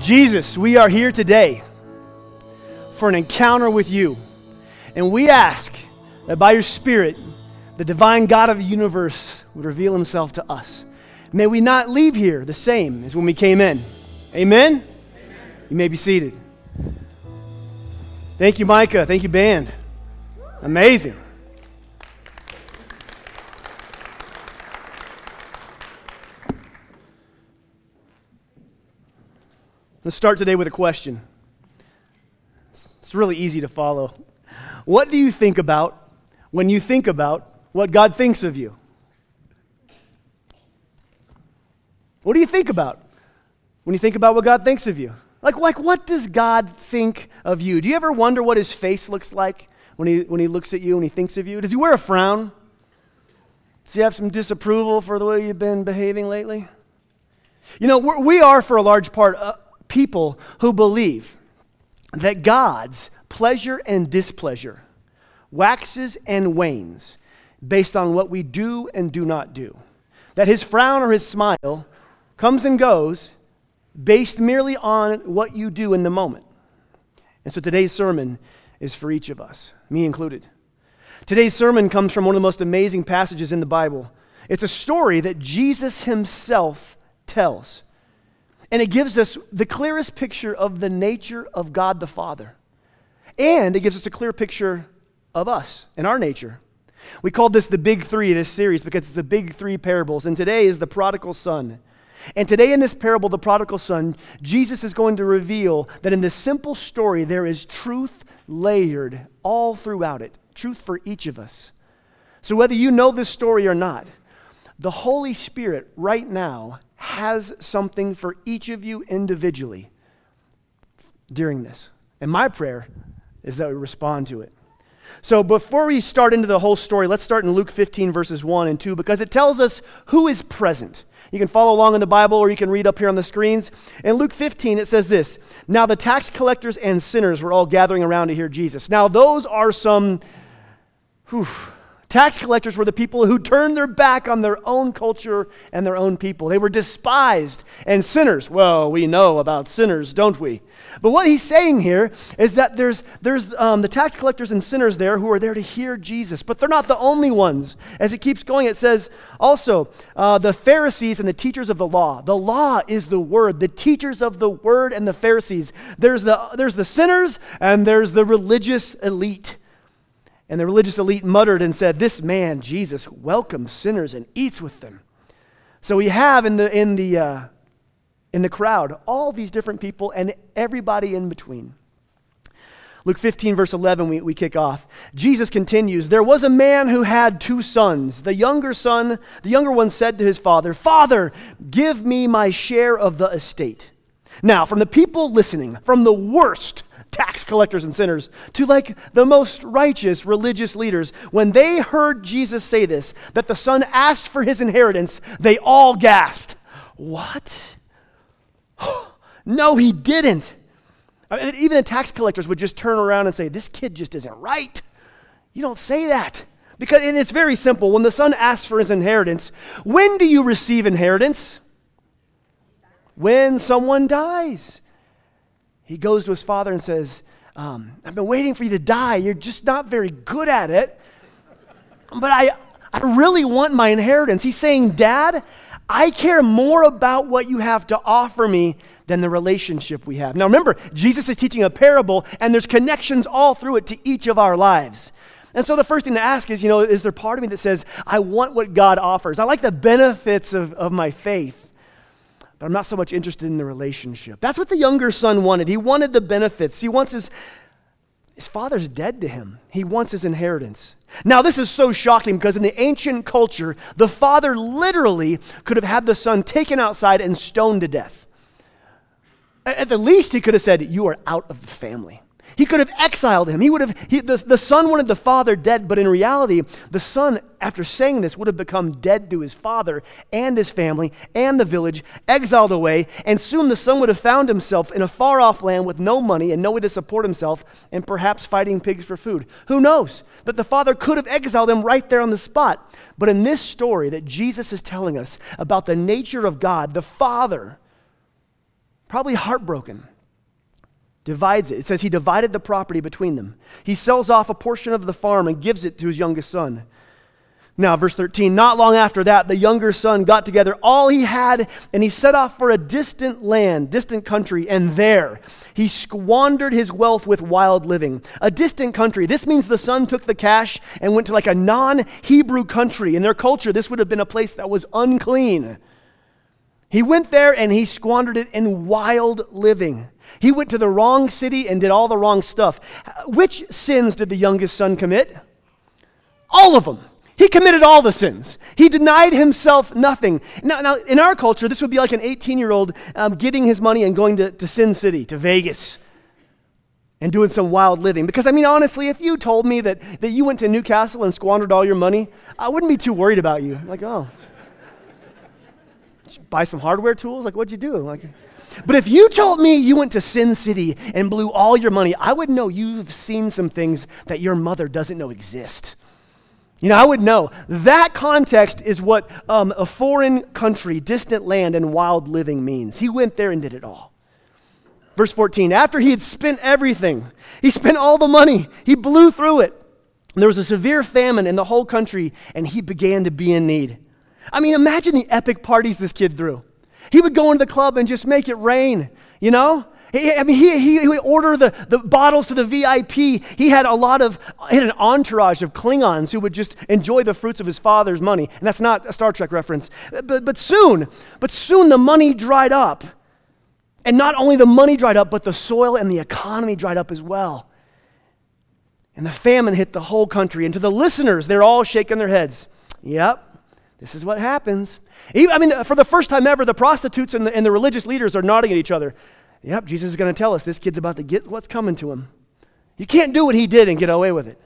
Jesus, we are here today for an encounter with you. And we ask that by your Spirit, the divine God of the universe would reveal himself to us. May we not leave here the same as when we came in. Amen? Amen. You may be seated. Thank you, Micah. Thank you, band. Amazing. Let's start today with a question. It's really easy to follow. What do you think about when you think about what God thinks of you? What do you think about when you think about what God thinks of you? Like, like what does God think of you? Do you ever wonder what his face looks like when he, when he looks at you and he thinks of you? Does he wear a frown? Does he have some disapproval for the way you've been behaving lately? You know, we are, for a large part, uh, people who believe that God's pleasure and displeasure waxes and wanes based on what we do and do not do. That his frown or his smile comes and goes based merely on what you do in the moment. And so today's sermon is for each of us, me included. Today's sermon comes from one of the most amazing passages in the Bible. It's a story that Jesus himself tells. And it gives us the clearest picture of the nature of God the Father. And it gives us a clear picture of us and our nature. We called this the Big Three, this series, because it's the Big Three parables. And today is the prodigal son. And today, in this parable, the prodigal son, Jesus is going to reveal that in this simple story, there is truth layered all throughout it, truth for each of us. So, whether you know this story or not, the Holy Spirit right now has something for each of you individually during this. And my prayer is that we respond to it. So before we start into the whole story, let's start in Luke 15, verses 1 and 2, because it tells us who is present. You can follow along in the Bible or you can read up here on the screens. In Luke 15, it says this Now the tax collectors and sinners were all gathering around to hear Jesus. Now, those are some. Whew, Tax collectors were the people who turned their back on their own culture and their own people. They were despised. And sinners, well, we know about sinners, don't we? But what he's saying here is that there's, there's um, the tax collectors and sinners there who are there to hear Jesus, but they're not the only ones. As it keeps going, it says also uh, the Pharisees and the teachers of the law. The law is the word, the teachers of the word and the Pharisees. There's the, there's the sinners and there's the religious elite. And the religious elite muttered and said, This man, Jesus, welcomes sinners and eats with them. So we have in the, in the, uh, in the crowd all these different people and everybody in between. Luke 15, verse 11, we, we kick off. Jesus continues There was a man who had two sons. The younger son, the younger one said to his father, Father, give me my share of the estate. Now, from the people listening, from the worst tax collectors and sinners, to like the most righteous religious leaders, when they heard Jesus say this, that the son asked for his inheritance, they all gasped, What? no, he didn't. I mean, even the tax collectors would just turn around and say, This kid just isn't right. You don't say that. Because, and it's very simple. When the son asks for his inheritance, when do you receive inheritance? When someone dies he goes to his father and says, um, I've been waiting for you to die. You're just not very good at it. But I, I really want my inheritance. He's saying, Dad, I care more about what you have to offer me than the relationship we have. Now remember, Jesus is teaching a parable, and there's connections all through it to each of our lives. And so the first thing to ask is, you know, is there part of me that says, I want what God offers? I like the benefits of, of my faith but I'm not so much interested in the relationship. That's what the younger son wanted. He wanted the benefits. He wants his his father's dead to him. He wants his inheritance. Now, this is so shocking because in the ancient culture, the father literally could have had the son taken outside and stoned to death. At the least, he could have said, You are out of the family. He could have exiled him. He would have, he, the, the son wanted the father dead, but in reality, the son, after saying this, would have become dead to his father and his family and the village, exiled away, and soon the son would have found himself in a far off land with no money and no way to support himself, and perhaps fighting pigs for food. Who knows? But the father could have exiled him right there on the spot. But in this story that Jesus is telling us about the nature of God, the father probably heartbroken, divides it. It says he divided the property between them. He sells off a portion of the farm and gives it to his youngest son. Now, verse 13, not long after that, the younger son got together all he had and he set off for a distant land, distant country, and there he squandered his wealth with wild living. A distant country. This means the son took the cash and went to like a non Hebrew country. In their culture, this would have been a place that was unclean. He went there and he squandered it in wild living. He went to the wrong city and did all the wrong stuff. Which sins did the youngest son commit? All of them. He committed all the sins. He denied himself nothing. Now, now in our culture, this would be like an 18 year old um, getting his money and going to, to Sin City, to Vegas, and doing some wild living. Because, I mean, honestly, if you told me that, that you went to Newcastle and squandered all your money, I wouldn't be too worried about you. Like, oh, buy some hardware tools? Like, what'd you do? Like, but if you told me you went to Sin City and blew all your money, I would know you've seen some things that your mother doesn't know exist. You know, I would know. That context is what um, a foreign country, distant land, and wild living means. He went there and did it all. Verse 14 After he had spent everything, he spent all the money, he blew through it. And there was a severe famine in the whole country, and he began to be in need. I mean, imagine the epic parties this kid threw. He would go into the club and just make it rain, you know? I mean, he, he, he would order the, the bottles to the VIP. He had a lot of, he had an entourage of Klingons who would just enjoy the fruits of his father's money. And that's not a Star Trek reference. But, but soon, but soon the money dried up. And not only the money dried up, but the soil and the economy dried up as well. And the famine hit the whole country. And to the listeners, they're all shaking their heads. Yep, this is what happens. Even, I mean, for the first time ever, the prostitutes and the, and the religious leaders are nodding at each other. Yep, Jesus is going to tell us this kid's about to get what's coming to him. You can't do what he did and get away with it.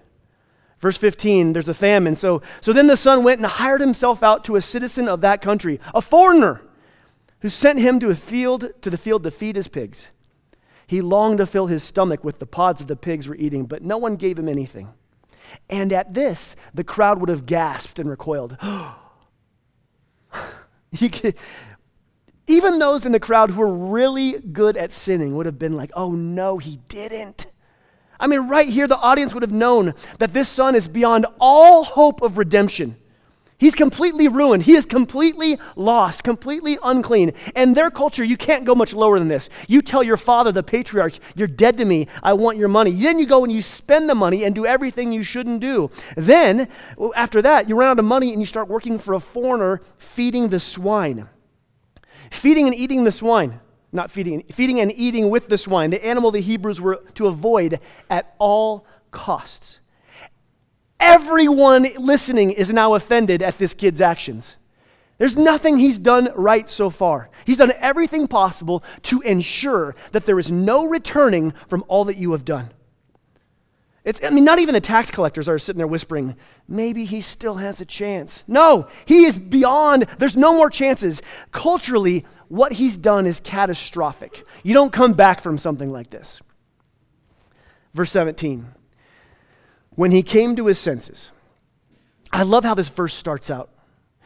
Verse 15, there's a famine. So, so then the son went and hired himself out to a citizen of that country, a foreigner, who sent him to a field to the field to feed his pigs. He longed to fill his stomach with the pods that the pigs were eating, but no one gave him anything. And at this, the crowd would have gasped and recoiled. Oh, Even those in the crowd who were really good at sinning would have been like, oh no, he didn't. I mean, right here, the audience would have known that this son is beyond all hope of redemption. He's completely ruined. He is completely lost, completely unclean. And their culture, you can't go much lower than this. You tell your father, the patriarch, you're dead to me. I want your money. Then you go and you spend the money and do everything you shouldn't do. Then, after that, you run out of money and you start working for a foreigner feeding the swine. Feeding and eating the swine, not feeding, feeding and eating with the swine, the animal the Hebrews were to avoid at all costs. Everyone listening is now offended at this kid's actions. There's nothing he's done right so far. He's done everything possible to ensure that there is no returning from all that you have done. It's, I mean, not even the tax collectors are sitting there whispering, maybe he still has a chance. No, he is beyond, there's no more chances. Culturally, what he's done is catastrophic. You don't come back from something like this. Verse 17. When he came to his senses, I love how this verse starts out.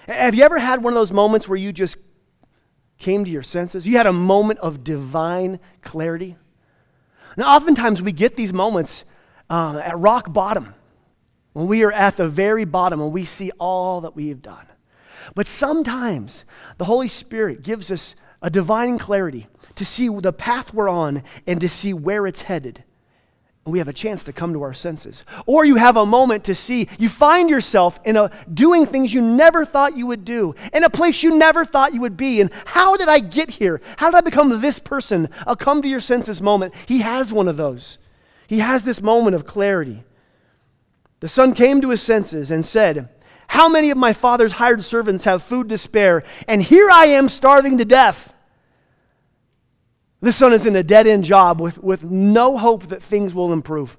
Have you ever had one of those moments where you just came to your senses? You had a moment of divine clarity? Now, oftentimes we get these moments uh, at rock bottom, when we are at the very bottom and we see all that we have done. But sometimes the Holy Spirit gives us a divine clarity to see the path we're on and to see where it's headed. We have a chance to come to our senses. Or you have a moment to see, you find yourself in a doing things you never thought you would do, in a place you never thought you would be. And how did I get here? How did I become this person? A come to your senses moment. He has one of those. He has this moment of clarity. The son came to his senses and said, How many of my father's hired servants have food to spare? And here I am starving to death. This son is in a dead end job with, with no hope that things will improve.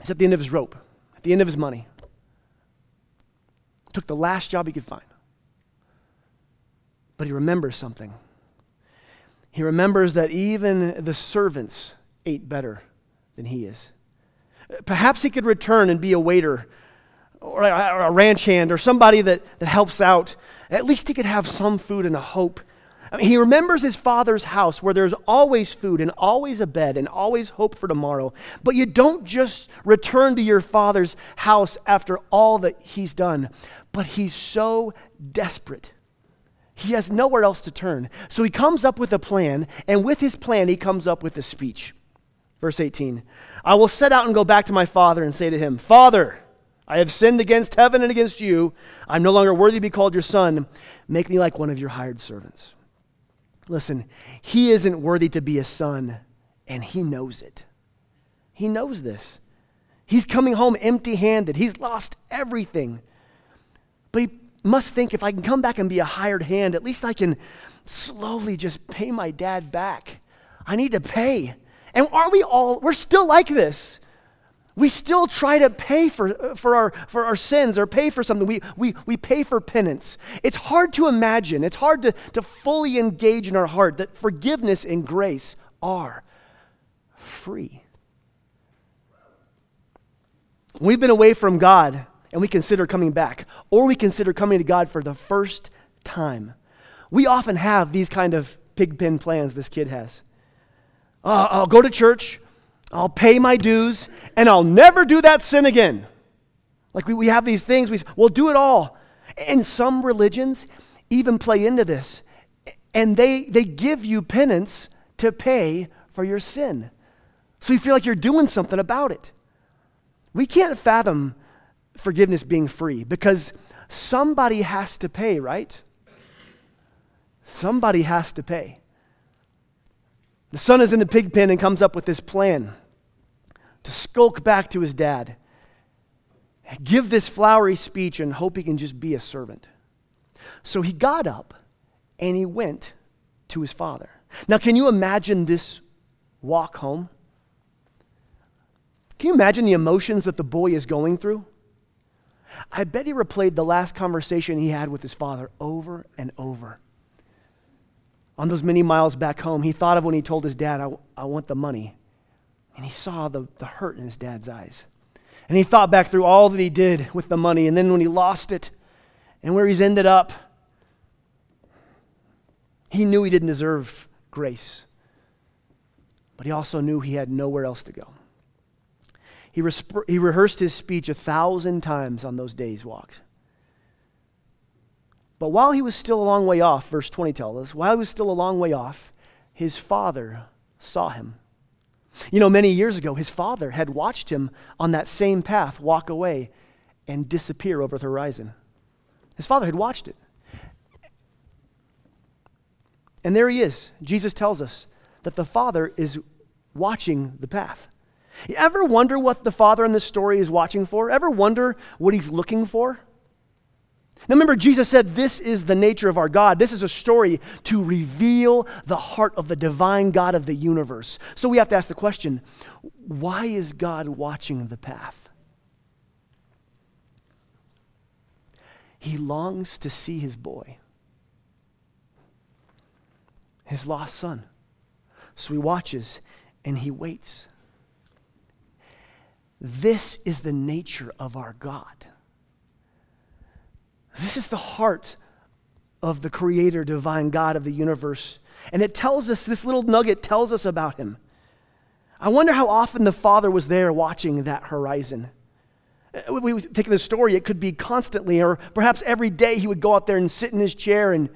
He's at the end of his rope, at the end of his money. Took the last job he could find. But he remembers something. He remembers that even the servants ate better than he is. Perhaps he could return and be a waiter or a, ranch hand or somebody that, that helps out. At least he could have some food and a hope. I mean, he remembers his father's house where there's always food and always a bed and always hope for tomorrow. But you don't just return to your father's house after all that he's done. But he's so desperate. He has nowhere else to turn. So he comes up with a plan, and with his plan, he comes up with a speech. Verse 18 I will set out and go back to my father and say to him, Father, I have sinned against heaven and against you. I'm no longer worthy to be called your son. Make me like one of your hired servants. Listen, he isn't worthy to be a son, and he knows it. He knows this. He's coming home empty handed. He's lost everything. But he must think if I can come back and be a hired hand, at least I can slowly just pay my dad back. I need to pay. And aren't we all, we're still like this. We still try to pay for, for, our, for our sins or pay for something. We, we, we pay for penance. It's hard to imagine, it's hard to, to fully engage in our heart that forgiveness and grace are free. We've been away from God and we consider coming back, or we consider coming to God for the first time. We often have these kind of pig pen plans this kid has. Uh, I'll go to church, I'll pay my dues, and I'll never do that sin again. Like we, we have these things, we, we'll do it all. And some religions even play into this. And they, they give you penance to pay for your sin. So you feel like you're doing something about it. We can't fathom forgiveness being free because somebody has to pay, right? Somebody has to pay. The son is in the pig pen and comes up with this plan to skulk back to his dad, give this flowery speech, and hope he can just be a servant. So he got up and he went to his father. Now, can you imagine this walk home? Can you imagine the emotions that the boy is going through? I bet he replayed the last conversation he had with his father over and over on those many miles back home, he thought of when he told his dad, I, I want the money. And he saw the, the hurt in his dad's eyes. And he thought back through all that he did with the money, and then when he lost it and where he's ended up, he knew he didn't deserve grace. But he also knew he had nowhere else to go. He, resp- he rehearsed his speech a thousand times on those days walked. But while he was still a long way off, verse 20 tells us, while he was still a long way off, his father saw him. You know, many years ago, his father had watched him on that same path walk away and disappear over the horizon. His father had watched it. And there he is. Jesus tells us that the father is watching the path. You ever wonder what the father in this story is watching for? Ever wonder what he's looking for? Now remember, Jesus said, This is the nature of our God. This is a story to reveal the heart of the divine God of the universe. So we have to ask the question why is God watching the path? He longs to see his boy, his lost son. So he watches and he waits. This is the nature of our God. This is the heart of the creator, divine God of the universe. And it tells us, this little nugget tells us about him. I wonder how often the father was there watching that horizon. Uh, we take taking the story, it could be constantly, or perhaps every day he would go out there and sit in his chair and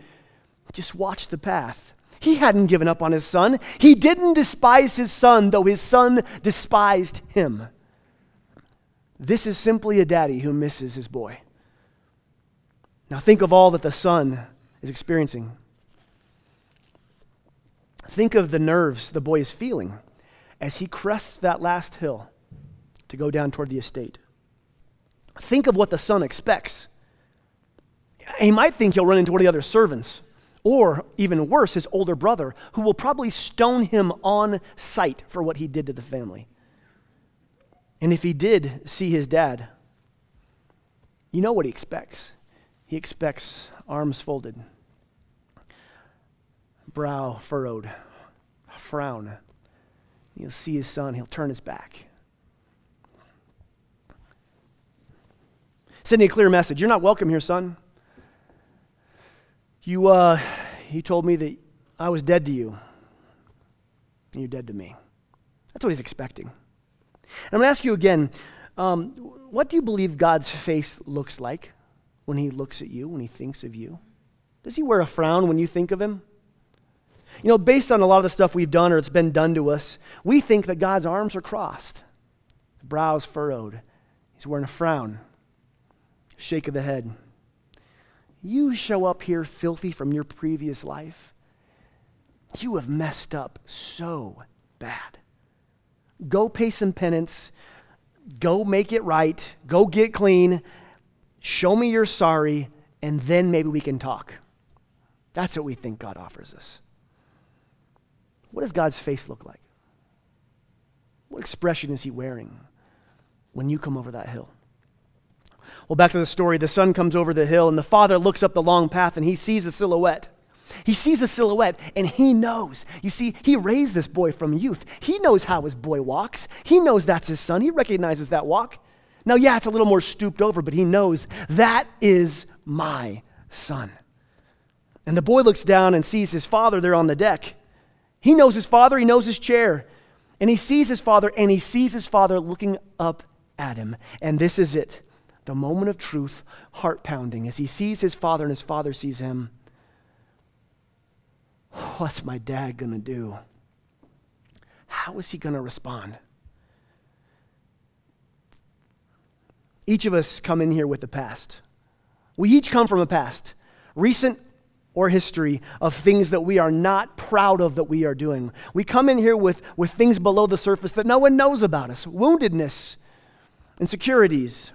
just watch the path. He hadn't given up on his son. He didn't despise his son, though his son despised him. This is simply a daddy who misses his boy. Now think of all that the son is experiencing. Think of the nerves the boy is feeling as he crests that last hill to go down toward the estate. Think of what the son expects. He might think he'll run into one of the other servants, or even worse, his older brother, who will probably stone him on sight for what he did to the family. And if he did see his dad, you know what he expects. He expects arms folded, brow furrowed, a frown. He'll see his son, he'll turn his back. Sending a clear message You're not welcome here, son. You, uh, You told me that I was dead to you, and you're dead to me. That's what he's expecting. And I'm going to ask you again um, what do you believe God's face looks like when he looks at you, when he thinks of you? Does he wear a frown when you think of him? You know, based on a lot of the stuff we've done or it's been done to us, we think that God's arms are crossed, brows furrowed. He's wearing a frown, shake of the head. You show up here filthy from your previous life. You have messed up so bad. Go pay some penance. Go make it right. Go get clean. Show me you're sorry, and then maybe we can talk. That's what we think God offers us. What does God's face look like? What expression is he wearing when you come over that hill? Well, back to the story. The son comes over the hill, and the father looks up the long path and he sees a silhouette. He sees a silhouette and he knows. You see, he raised this boy from youth. He knows how his boy walks. He knows that's his son. He recognizes that walk. Now, yeah, it's a little more stooped over, but he knows that is my son. And the boy looks down and sees his father there on the deck. He knows his father, he knows his chair. And he sees his father, and he sees his father looking up at him. And this is it the moment of truth, heart pounding, as he sees his father and his father sees him. What's my dad going to do? How is he going to respond? Each of us come in here with the past. We each come from a past, recent or history, of things that we are not proud of that we are doing. We come in here with, with things below the surface that no one knows about us woundedness, insecurities,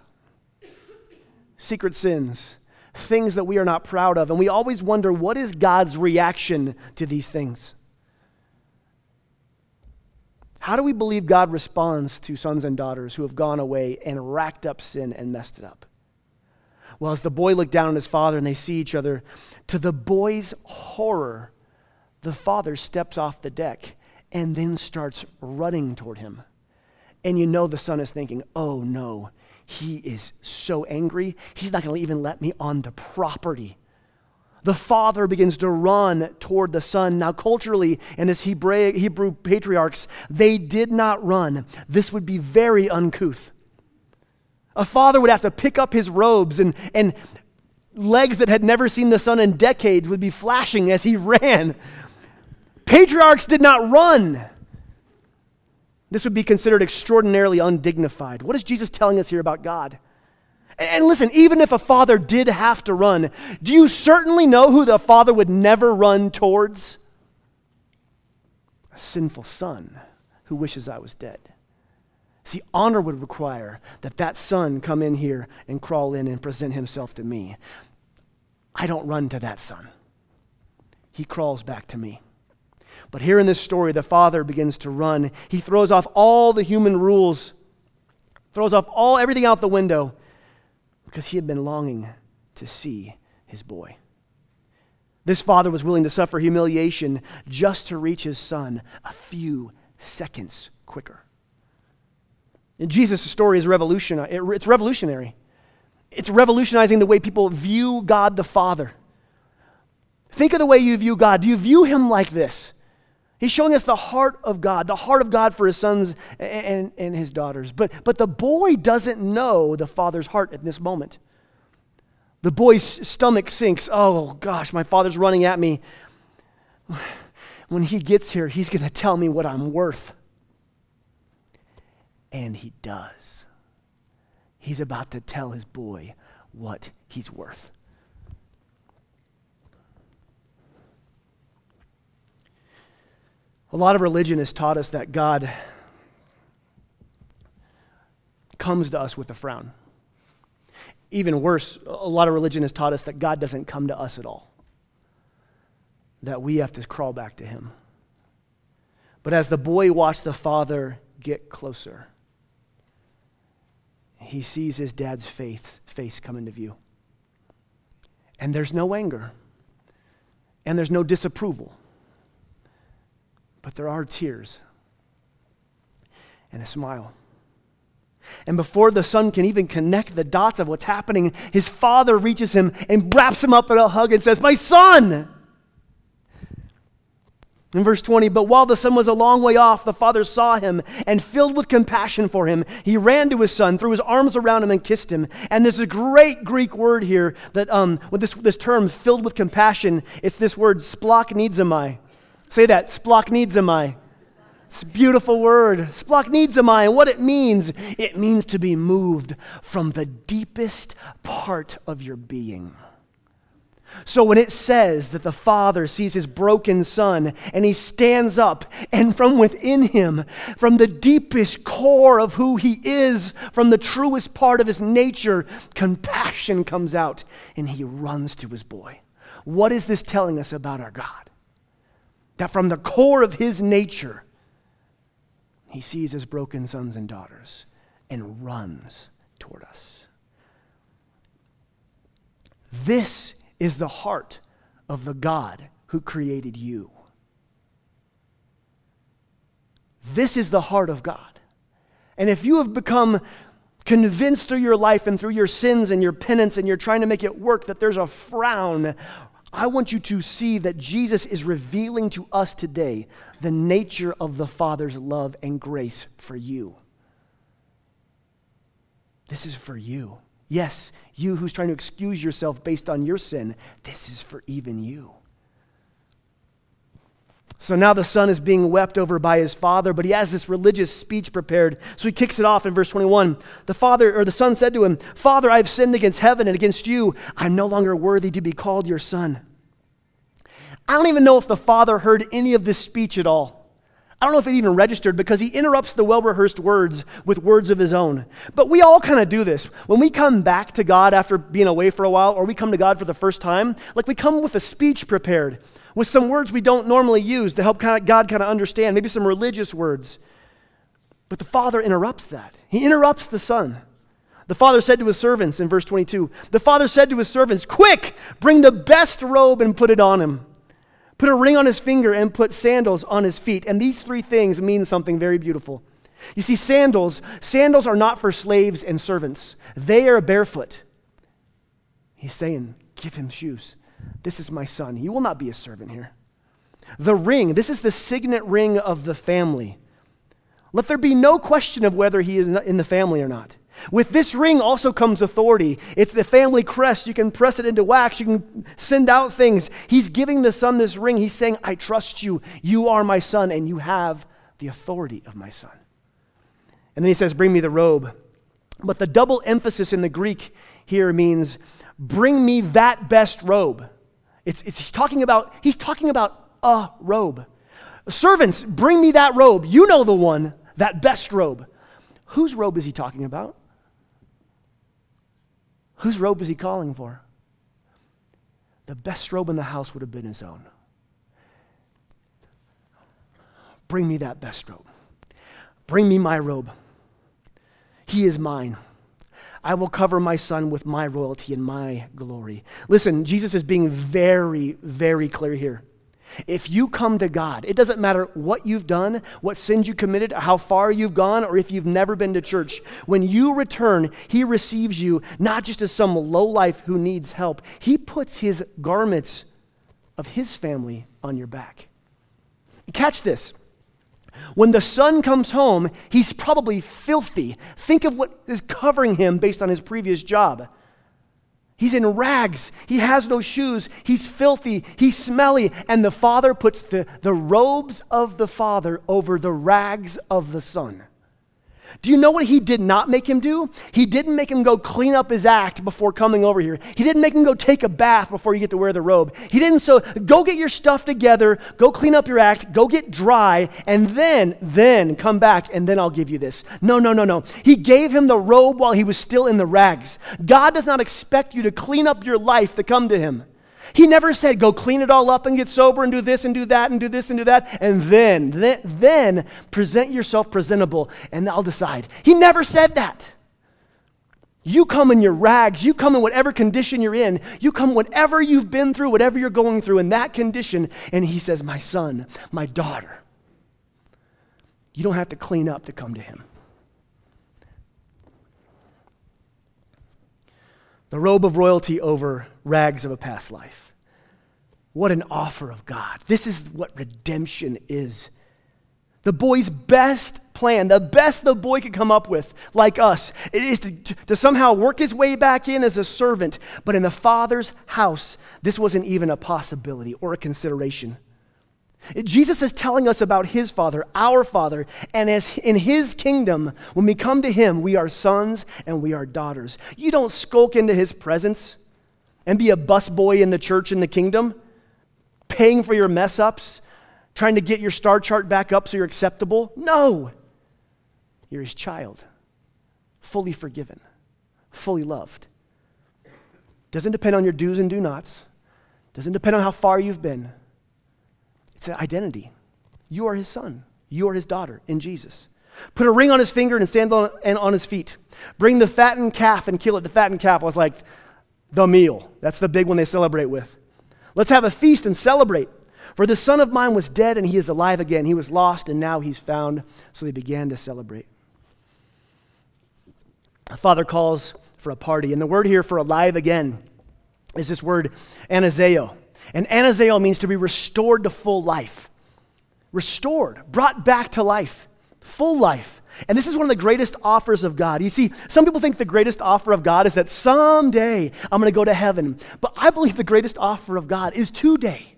secret sins, things that we are not proud of. And we always wonder what is God's reaction to these things? How do we believe God responds to sons and daughters who have gone away and racked up sin and messed it up? Well, as the boy looked down on his father and they see each other, to the boy's horror, the father steps off the deck and then starts running toward him. And you know the son is thinking, oh no, he is so angry, he's not going to even let me on the property. The father begins to run toward the son. Now, culturally, in this Hebraic, Hebrew patriarchs, they did not run. This would be very uncouth. A father would have to pick up his robes, and, and legs that had never seen the sun in decades would be flashing as he ran. Patriarchs did not run. This would be considered extraordinarily undignified. What is Jesus telling us here about God? And listen, even if a father did have to run, do you certainly know who the father would never run towards? A sinful son who wishes I was dead. See, honor would require that that son come in here and crawl in and present himself to me. I don't run to that son, he crawls back to me. But here in this story, the father begins to run. He throws off all the human rules, throws off all everything out the window because he had been longing to see his boy. This father was willing to suffer humiliation just to reach his son a few seconds quicker. And Jesus' story is revolutionary. It's revolutionary. It's revolutionizing the way people view God the Father. Think of the way you view God. Do you view him like this? He's showing us the heart of God, the heart of God for his sons and, and his daughters. But, but the boy doesn't know the father's heart at this moment. The boy's stomach sinks. Oh, gosh, my father's running at me. When he gets here, he's going to tell me what I'm worth. And he does. He's about to tell his boy what he's worth. A lot of religion has taught us that God comes to us with a frown. Even worse, a lot of religion has taught us that God doesn't come to us at all, that we have to crawl back to Him. But as the boy watched the father get closer, he sees his dad's face, face come into view. And there's no anger, and there's no disapproval but there are tears and a smile. And before the son can even connect the dots of what's happening, his father reaches him and wraps him up in a hug and says, My son! In verse 20, but while the son was a long way off, the father saw him and filled with compassion for him, he ran to his son, threw his arms around him, and kissed him. And there's a great Greek word here that, um, with this, this term, filled with compassion, it's this word, splachnidzomai. Say that, splachnidzomai. It's a beautiful word, splachnidzomai. And what it means, it means to be moved from the deepest part of your being. So when it says that the father sees his broken son and he stands up, and from within him, from the deepest core of who he is, from the truest part of his nature, compassion comes out and he runs to his boy. What is this telling us about our God? That from the core of his nature, he sees his broken sons and daughters and runs toward us. This is the heart of the God who created you. This is the heart of God. And if you have become convinced through your life and through your sins and your penance and you're trying to make it work that there's a frown, I want you to see that Jesus is revealing to us today the nature of the Father's love and grace for you. This is for you. Yes, you who's trying to excuse yourself based on your sin, this is for even you. So now the son is being wept over by his father, but he has this religious speech prepared. So he kicks it off in verse 21. The father or the son said to him, "Father, I have sinned against heaven and against you. I'm no longer worthy to be called your son." I don't even know if the father heard any of this speech at all. I don't know if it even registered because he interrupts the well rehearsed words with words of his own. But we all kind of do this. When we come back to God after being away for a while, or we come to God for the first time, like we come with a speech prepared, with some words we don't normally use to help God kind of understand, maybe some religious words. But the father interrupts that. He interrupts the son. The father said to his servants in verse 22 The father said to his servants, Quick, bring the best robe and put it on him put a ring on his finger, and put sandals on his feet. And these three things mean something very beautiful. You see, sandals, sandals are not for slaves and servants. They are barefoot. He's saying, give him shoes. This is my son. He will not be a servant here. The ring, this is the signet ring of the family. Let there be no question of whether he is in the family or not. With this ring also comes authority. It's the family crest. You can press it into wax. You can send out things. He's giving the son this ring. He's saying, I trust you. You are my son, and you have the authority of my son. And then he says, Bring me the robe. But the double emphasis in the Greek here means, Bring me that best robe. It's, it's, he's, talking about, he's talking about a robe. Servants, bring me that robe. You know the one, that best robe. Whose robe is he talking about? Whose robe is he calling for? The best robe in the house would have been his own. Bring me that best robe. Bring me my robe. He is mine. I will cover my son with my royalty and my glory. Listen, Jesus is being very, very clear here. If you come to God, it doesn't matter what you've done, what sins you committed, how far you've gone, or if you've never been to church. When you return, He receives you not just as some lowlife who needs help, He puts His garments of His family on your back. Catch this. When the son comes home, he's probably filthy. Think of what is covering him based on his previous job. He's in rags. He has no shoes. He's filthy. He's smelly. And the father puts the, the robes of the father over the rags of the son. Do you know what he did not make him do? He didn't make him go clean up his act before coming over here. He didn't make him go take a bath before you get to wear the robe. He didn't so go get your stuff together, go clean up your act, go get dry, and then then come back and then I'll give you this. No, no, no, no. He gave him the robe while he was still in the rags. God does not expect you to clean up your life to come to him. He never said, go clean it all up and get sober and do this and do that and do this and do that, and then, then, then present yourself presentable and I'll decide. He never said that. You come in your rags, you come in whatever condition you're in, you come whatever you've been through, whatever you're going through in that condition, and he says, My son, my daughter. You don't have to clean up to come to him. The robe of royalty over rags of a past life What an offer of God. This is what redemption is. The boy's best plan, the best the boy could come up with, like us, is to, to, somehow work his way back in as a servant. But in the father's house, this wasn't even a possibility or a consideration. Jesus is telling us about his father, our father, and as in his kingdom, when we come to him, we are sons and we are daughters. You don't skulk into his presence and be a busboy in the church in the kingdom, paying for your mess ups, trying to get your star chart back up so you're acceptable. No. You're his child, fully forgiven, fully loved. Doesn't depend on your do's and do nots, doesn't depend on how far you've been. It's an identity. You are his son, you are his daughter in Jesus. Put a ring on his finger and a sandal on, on his feet. Bring the fattened calf and kill it. The fattened calf was like the meal. That's the big one they celebrate with. Let's have a feast and celebrate. For the son of mine was dead and he is alive again. He was lost and now he's found. So they began to celebrate. A father calls for a party. And the word here for alive again is this word anazeo. And anazeo means to be restored to full life. Restored, brought back to life, full life. And this is one of the greatest offers of God. You see, some people think the greatest offer of God is that someday I'm going to go to heaven. But I believe the greatest offer of God is today.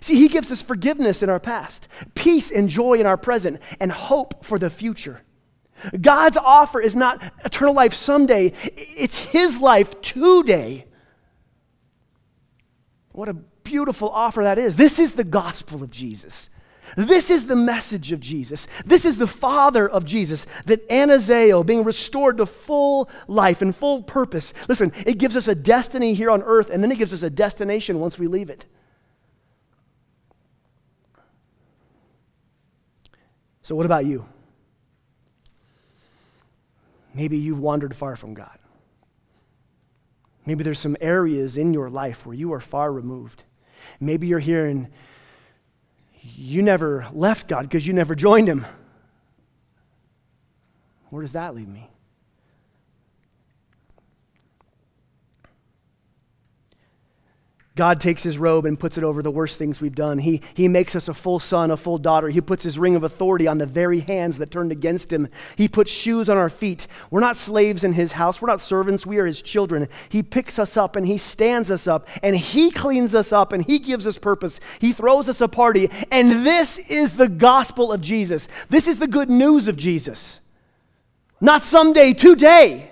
See, He gives us forgiveness in our past, peace and joy in our present, and hope for the future. God's offer is not eternal life someday, it's His life today. What a beautiful offer that is. This is the gospel of Jesus. This is the message of Jesus. This is the Father of Jesus, that anazeo, being restored to full life and full purpose. Listen, it gives us a destiny here on earth, and then it gives us a destination once we leave it. So, what about you? Maybe you've wandered far from God. Maybe there's some areas in your life where you are far removed. Maybe you're here and you never left God because you never joined Him. Where does that leave me? God takes his robe and puts it over the worst things we've done. He, he makes us a full son, a full daughter. He puts his ring of authority on the very hands that turned against him. He puts shoes on our feet. We're not slaves in his house. We're not servants. We are his children. He picks us up and he stands us up and he cleans us up and he gives us purpose. He throws us a party. And this is the gospel of Jesus. This is the good news of Jesus. Not someday, today.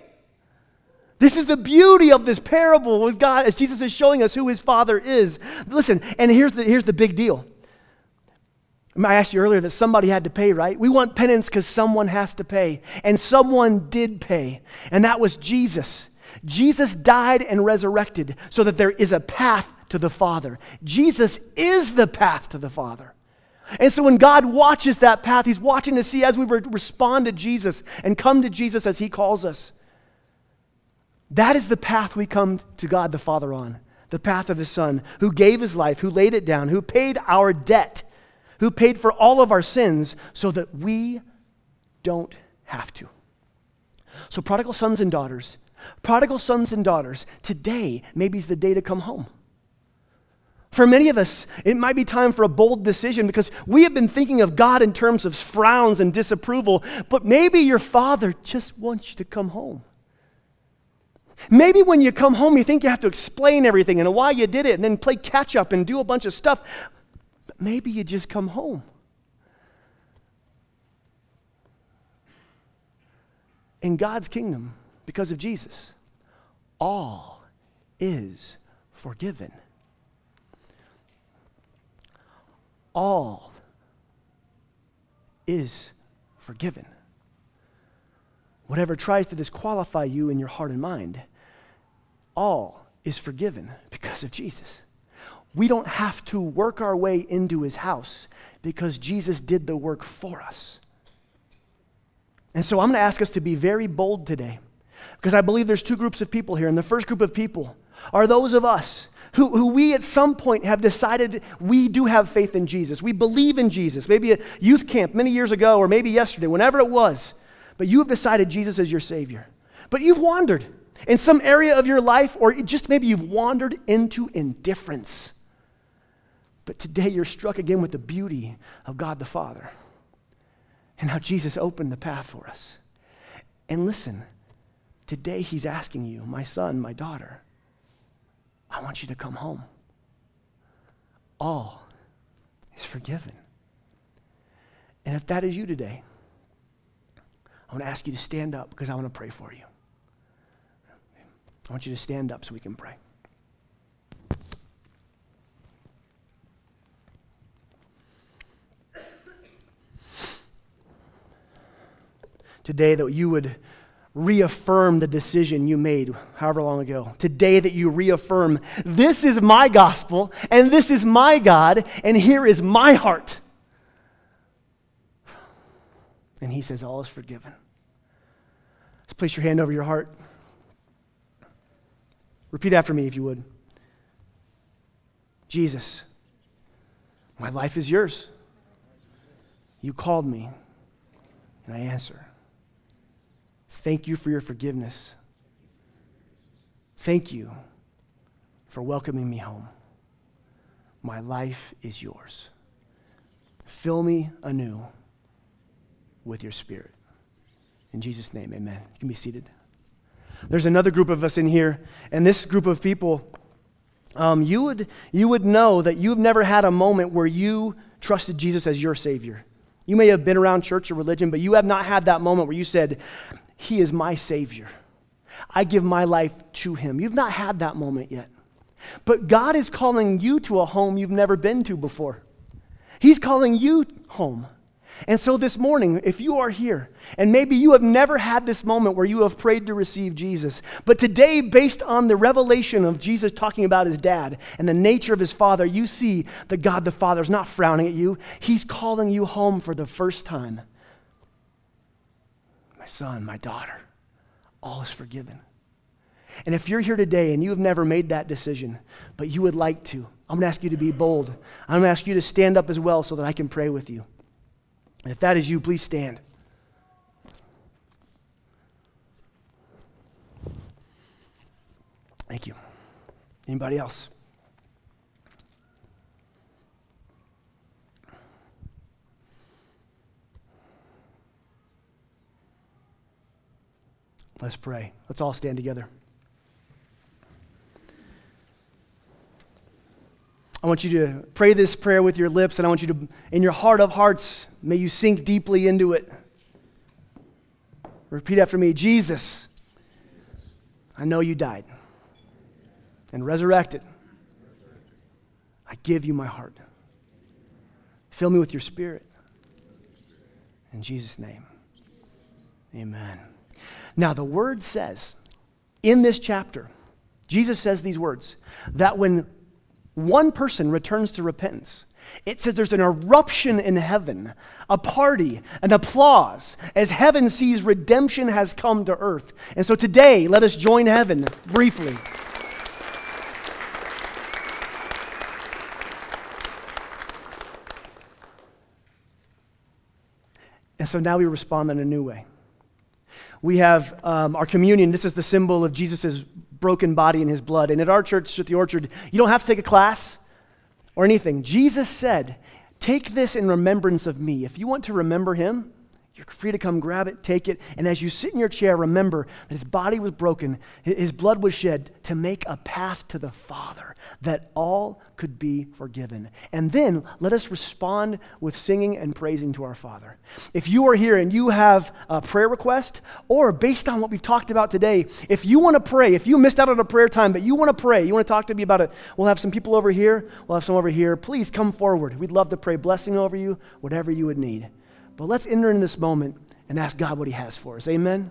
This is the beauty of this parable as God, as Jesus is showing us who his father is. Listen, and here's the, here's the big deal. I asked you earlier that somebody had to pay, right? We want penance because someone has to pay. And someone did pay, and that was Jesus. Jesus died and resurrected so that there is a path to the Father. Jesus is the path to the Father. And so when God watches that path, He's watching to see as we respond to Jesus and come to Jesus as He calls us. That is the path we come to God the Father on the path of His Son, who gave His life, who laid it down, who paid our debt, who paid for all of our sins so that we don't have to. So, prodigal sons and daughters, prodigal sons and daughters, today maybe is the day to come home. For many of us, it might be time for a bold decision because we have been thinking of God in terms of frowns and disapproval, but maybe your father just wants you to come home. Maybe when you come home, you think you have to explain everything and why you did it and then play catch up and do a bunch of stuff. But maybe you just come home. In God's kingdom, because of Jesus, all is forgiven. All is forgiven. Whatever tries to disqualify you in your heart and mind, all is forgiven because of Jesus. We don't have to work our way into his house because Jesus did the work for us. And so I'm going to ask us to be very bold today because I believe there's two groups of people here. And the first group of people are those of us who, who we at some point have decided we do have faith in Jesus. We believe in Jesus. Maybe a youth camp many years ago or maybe yesterday, whenever it was but you have decided Jesus is your Savior. But you've wandered in some area of your life, or just maybe you've wandered into indifference. But today you're struck again with the beauty of God the Father and how Jesus opened the path for us. And listen, today he's asking you, my son, my daughter, I want you to come home. All is forgiven. And if that is you today, I want to ask you to stand up because I want to pray for you. I want you to stand up so we can pray. Today, that you would reaffirm the decision you made however long ago. Today, that you reaffirm, this is my gospel, and this is my God, and here is my heart. And he says, All is forgiven. Just place your hand over your heart. Repeat after me if you would. Jesus, my life is yours. You called me, and I answer. Thank you for your forgiveness. Thank you for welcoming me home. My life is yours. Fill me anew with your spirit. In Jesus' name, amen. You can be seated. There's another group of us in here, and this group of people, um, you, would, you would know that you've never had a moment where you trusted Jesus as your Savior. You may have been around church or religion, but you have not had that moment where you said, He is my Savior. I give my life to Him. You've not had that moment yet. But God is calling you to a home you've never been to before. He's calling you home. And so this morning, if you are here, and maybe you have never had this moment where you have prayed to receive Jesus, but today, based on the revelation of Jesus talking about his dad and the nature of his father, you see that God the Father is not frowning at you. He's calling you home for the first time. My son, my daughter, all is forgiven. And if you're here today and you have never made that decision, but you would like to, I'm going to ask you to be bold. I'm going to ask you to stand up as well so that I can pray with you. And if that is you, please stand. Thank you. Anybody else? Let's pray. Let's all stand together. I want you to pray this prayer with your lips, and I want you to, in your heart of hearts, may you sink deeply into it. Repeat after me Jesus, I know you died and resurrected. I give you my heart. Fill me with your spirit. In Jesus' name, amen. Now, the word says in this chapter, Jesus says these words that when one person returns to repentance, it says there's an eruption in heaven, a party, an applause, as heaven sees redemption has come to earth. And so today, let us join heaven briefly. And so now we respond in a new way. We have um, our communion. This is the symbol of Jesus' broken body and his blood. And at our church, at the Orchard, you don't have to take a class or anything. Jesus said, Take this in remembrance of me. If you want to remember him, you're free to come grab it, take it, and as you sit in your chair, remember that his body was broken, his blood was shed to make a path to the Father, that all could be forgiven. And then let us respond with singing and praising to our Father. If you are here and you have a prayer request, or based on what we've talked about today, if you want to pray, if you missed out on a prayer time, but you want to pray, you want to talk to me about it, we'll have some people over here, we'll have some over here. Please come forward. We'd love to pray blessing over you, whatever you would need. But let's enter in this moment and ask God what He has for us. Amen.